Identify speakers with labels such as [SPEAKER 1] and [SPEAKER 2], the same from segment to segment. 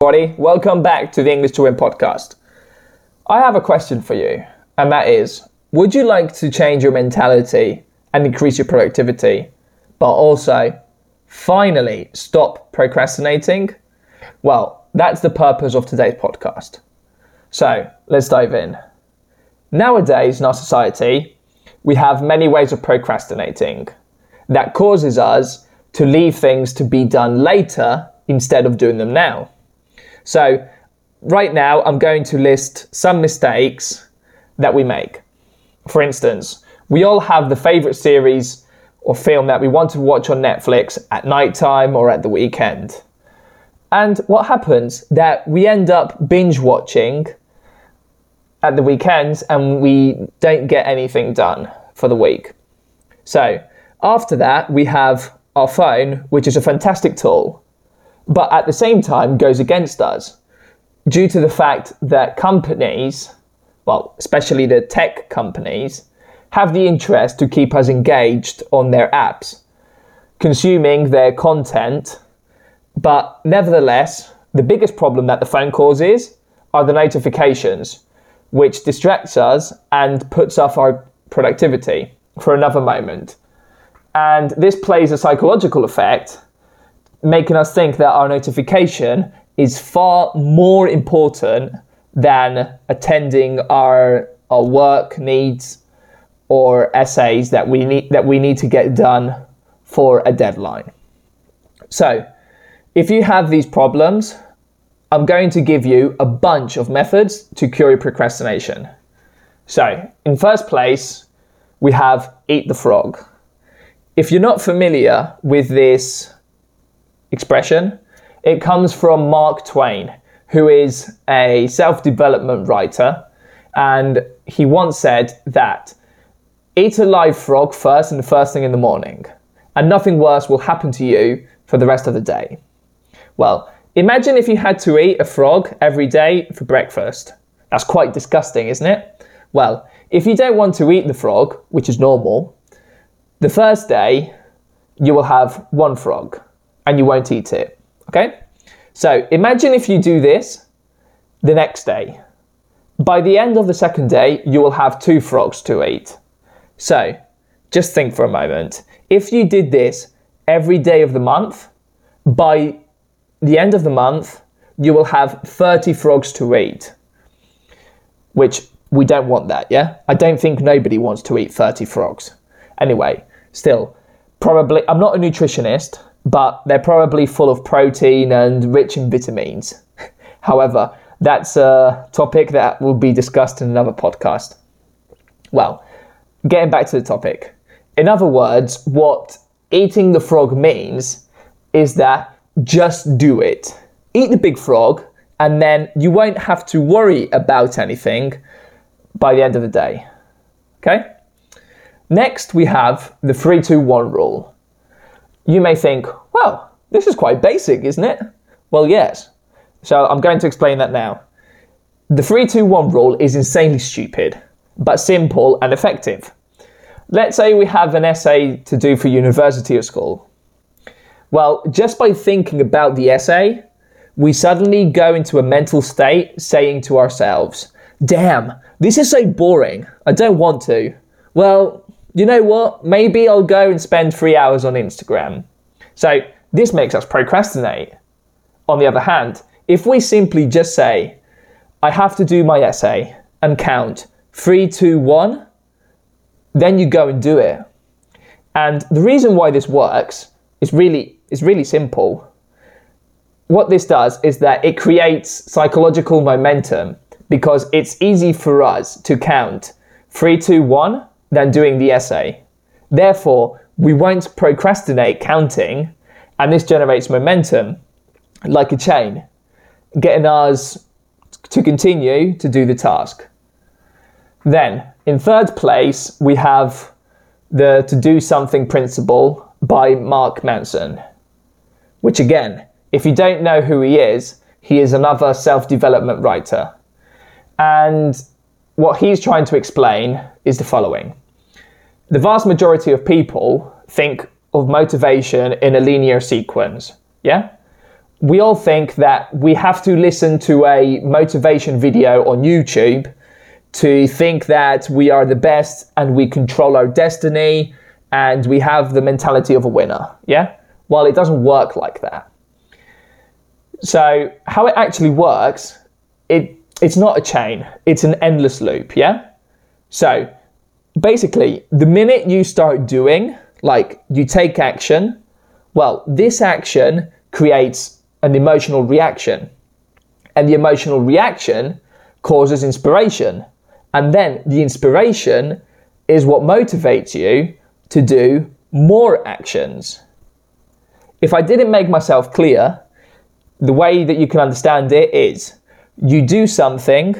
[SPEAKER 1] everybody. Welcome back to the English to Win podcast. I have a question for you, and that is Would you like to change your mentality and increase your productivity, but also finally stop procrastinating? Well, that's the purpose of today's podcast. So let's dive in. Nowadays, in our society, we have many ways of procrastinating that causes us to leave things to be done later instead of doing them now. So, right now, I'm going to list some mistakes that we make. For instance, we all have the favorite series or film that we want to watch on Netflix at night time or at the weekend. And what happens that we end up binge watching at the weekends and we don't get anything done for the week. So, after that, we have our phone, which is a fantastic tool, but at the same time goes against us due to the fact that companies, well, especially the tech companies, have the interest to keep us engaged on their apps, consuming their content. But nevertheless, the biggest problem that the phone causes are the notifications, which distracts us and puts off our productivity for another moment. And this plays a psychological effect, making us think that our notification is far more important than attending our, our work needs or essays that we need that we need to get done for a deadline. So, if you have these problems, I'm going to give you a bunch of methods to cure your procrastination. So, in first place, we have eat the frog. If you're not familiar with this expression, it comes from Mark Twain, who is a self development writer, and he once said that eat a live frog first and the first thing in the morning, and nothing worse will happen to you for the rest of the day. Well, imagine if you had to eat a frog every day for breakfast. That's quite disgusting, isn't it? Well, if you don't want to eat the frog, which is normal, the first day you will have one frog and you won't eat it. Okay? So imagine if you do this the next day. By the end of the second day, you will have two frogs to eat. So just think for a moment. If you did this every day of the month, by the end of the month, you will have 30 frogs to eat. Which we don't want that, yeah? I don't think nobody wants to eat 30 frogs. Anyway, still, probably, I'm not a nutritionist, but they're probably full of protein and rich in vitamins. However, that's a topic that will be discussed in another podcast. Well, getting back to the topic. In other words, what eating the frog means is that just do it. Eat the big frog, and then you won't have to worry about anything by the end of the day. Okay? Next, we have the 3 2 1 rule you may think, well, this is quite basic, isn't it? Well, yes. So I'm going to explain that now. The 321 rule is insanely stupid, but simple and effective. Let's say we have an essay to do for university or school. Well, just by thinking about the essay, we suddenly go into a mental state saying to ourselves, damn, this is so boring. I don't want to. Well, you know what? Maybe I'll go and spend three hours on Instagram. So this makes us procrastinate. On the other hand, if we simply just say, I have to do my essay and count three, two, one, then you go and do it. And the reason why this works is really is really simple. What this does is that it creates psychological momentum because it's easy for us to count three, two, one than doing the essay. Therefore, we won't procrastinate counting, and this generates momentum like a chain, getting us to continue to do the task. Then, in third place, we have the To Do Something Principle by Mark Manson, which again, if you don't know who he is, he is another self development writer. And what he's trying to explain is the following the vast majority of people think of motivation in a linear sequence. Yeah? we all think that we have to listen to a motivation video on YouTube to think that we are the best and we control our destiny and we have the mentality of a winner. Yeah? Well, it doesn't work like that. So, how it actually works, it it's not a chain, it's an endless loop, yeah? So, basically, the minute you start doing, like you take action, well, this action creates an emotional reaction. And the emotional reaction causes inspiration. And then the inspiration is what motivates you to do more actions. If I didn't make myself clear, the way that you can understand it is you do something,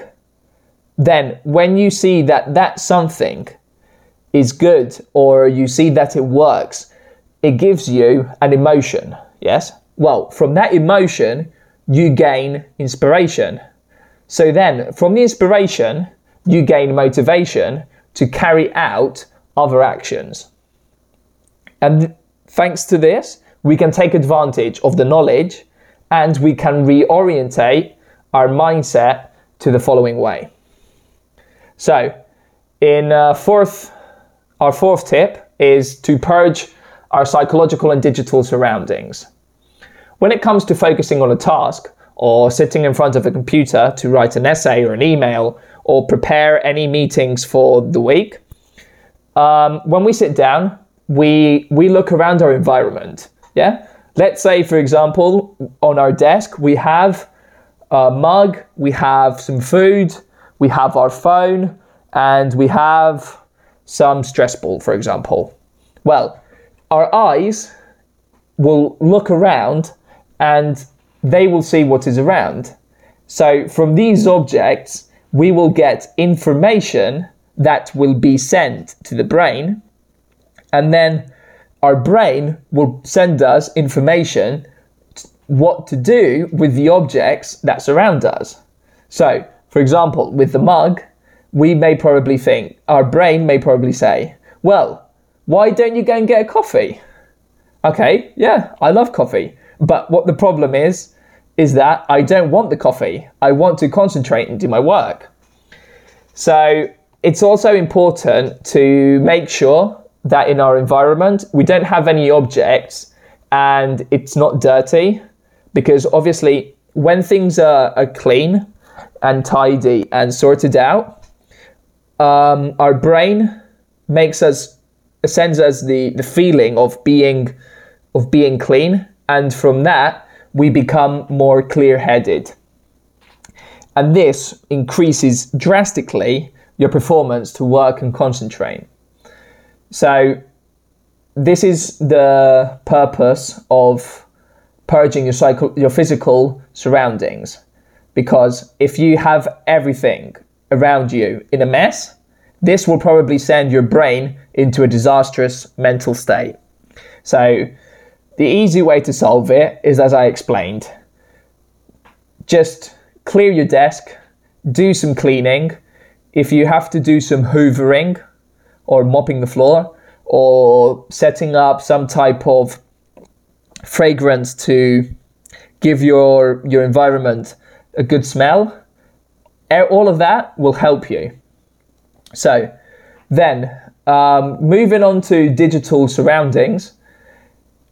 [SPEAKER 1] then when you see that that something is good or you see that it works, it gives you an emotion. Yes? Well, from that emotion, you gain inspiration. So then, from the inspiration, you gain motivation to carry out other actions. And thanks to this, we can take advantage of the knowledge and we can reorientate our mindset to the following way. So, in uh, fourth, our fourth tip is to purge our psychological and digital surroundings. When it comes to focusing on a task or sitting in front of a computer to write an essay or an email or prepare any meetings for the week, um, when we sit down, we we look around our environment. Yeah. Let's say, for example, on our desk we have a mug, we have some food, we have our phone, and we have some stress ball, for example. Well, our eyes will look around and they will see what is around. So, from these objects, we will get information that will be sent to the brain, and then our brain will send us information what to do with the objects that surround us. So, for example, with the mug, we may probably think, our brain may probably say, well, why don't you go and get a coffee? Okay, yeah, I love coffee. But what the problem is, is that I don't want the coffee. I want to concentrate and do my work. So it's also important to make sure that in our environment we don't have any objects and it's not dirty because obviously when things are, are clean and tidy and sorted out um, our brain makes us sends us the, the feeling of being of being clean. And from that we become more clear-headed. And this increases drastically your performance to work and concentrate. So this is the purpose of purging your psycho- your physical surroundings. Because if you have everything around you in a mess this will probably send your brain into a disastrous mental state. So the easy way to solve it is as i explained just clear your desk do some cleaning. If you have to do some hoovering or mopping the floor or setting up some type of fragrance to give your your environment a good smell all of that will help you. So then um, moving on to digital surroundings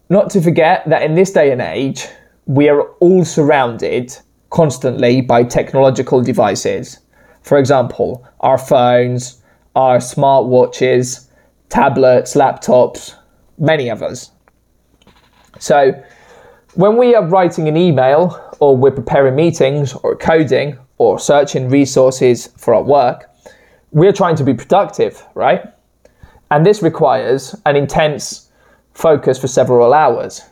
[SPEAKER 1] not to forget that in this day and age we are all surrounded constantly by technological devices. For example our phones our smartwatches tablets laptops many others so when we are writing an email or we're preparing meetings or coding or searching resources for our work, we're trying to be productive, right? And this requires an intense focus for several hours.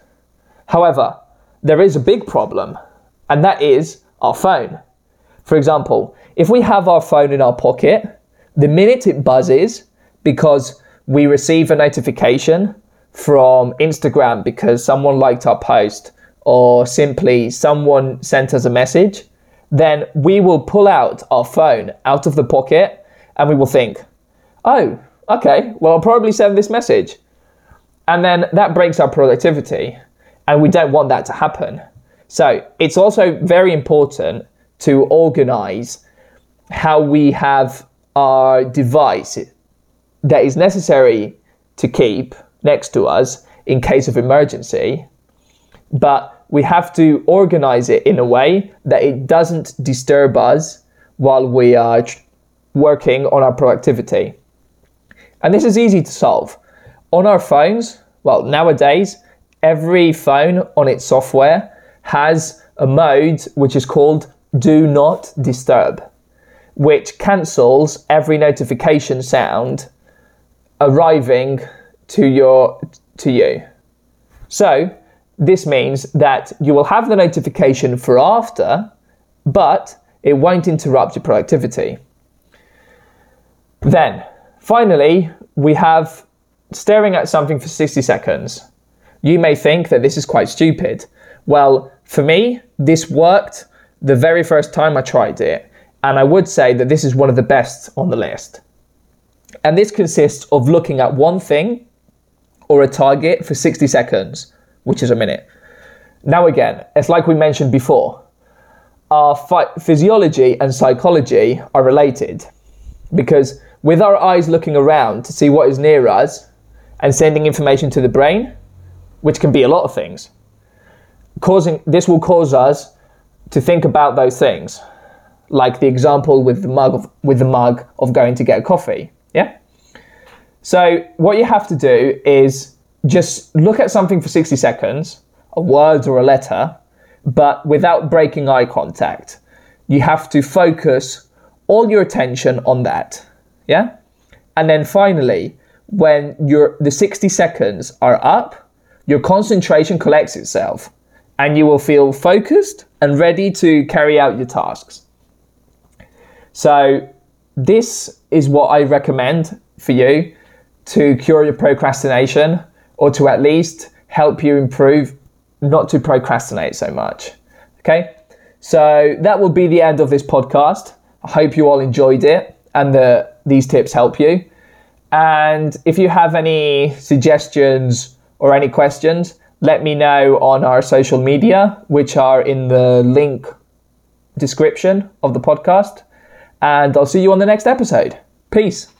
[SPEAKER 1] However, there is a big problem, and that is our phone. For example, if we have our phone in our pocket, the minute it buzzes because we receive a notification from Instagram because someone liked our post or simply someone sent us a message, then we will pull out our phone out of the pocket and we will think, oh, okay, well, I'll probably send this message. And then that breaks our productivity. And we don't want that to happen. So it's also very important to organize how we have our device that is necessary to keep next to us in case of emergency, but we have to organize it in a way that it doesn't disturb us while we are working on our productivity. And this is easy to solve. On our phones, well, nowadays, every phone on its software has a mode which is called Do Not Disturb, which cancels every notification sound arriving to your to you. So this means that you will have the notification for after, but it won't interrupt your productivity. Then, finally, we have staring at something for 60 seconds. You may think that this is quite stupid. Well, for me, this worked the very first time I tried it, and I would say that this is one of the best on the list. And this consists of looking at one thing or a target for 60 seconds, which is a minute. Now, again, it's like we mentioned before our physiology and psychology are related because with our eyes looking around to see what is near us and sending information to the brain, which can be a lot of things, causing this will cause us to think about those things, like the example with the mug of, with the mug of going to get a coffee. Yeah. So what you have to do is just look at something for 60 seconds, a word or a letter, but without breaking eye contact. You have to focus all your attention on that. Yeah? And then finally, when your the 60 seconds are up, your concentration collects itself and you will feel focused and ready to carry out your tasks. So this is what I recommend for you to cure your procrastination or to at least help you improve not to procrastinate so much. Okay? So that will be the end of this podcast. I hope you all enjoyed it and that these tips help you. And if you have any suggestions or any questions, let me know on our social media, which are in the link description of the podcast. And I'll see you on the next episode. Peace.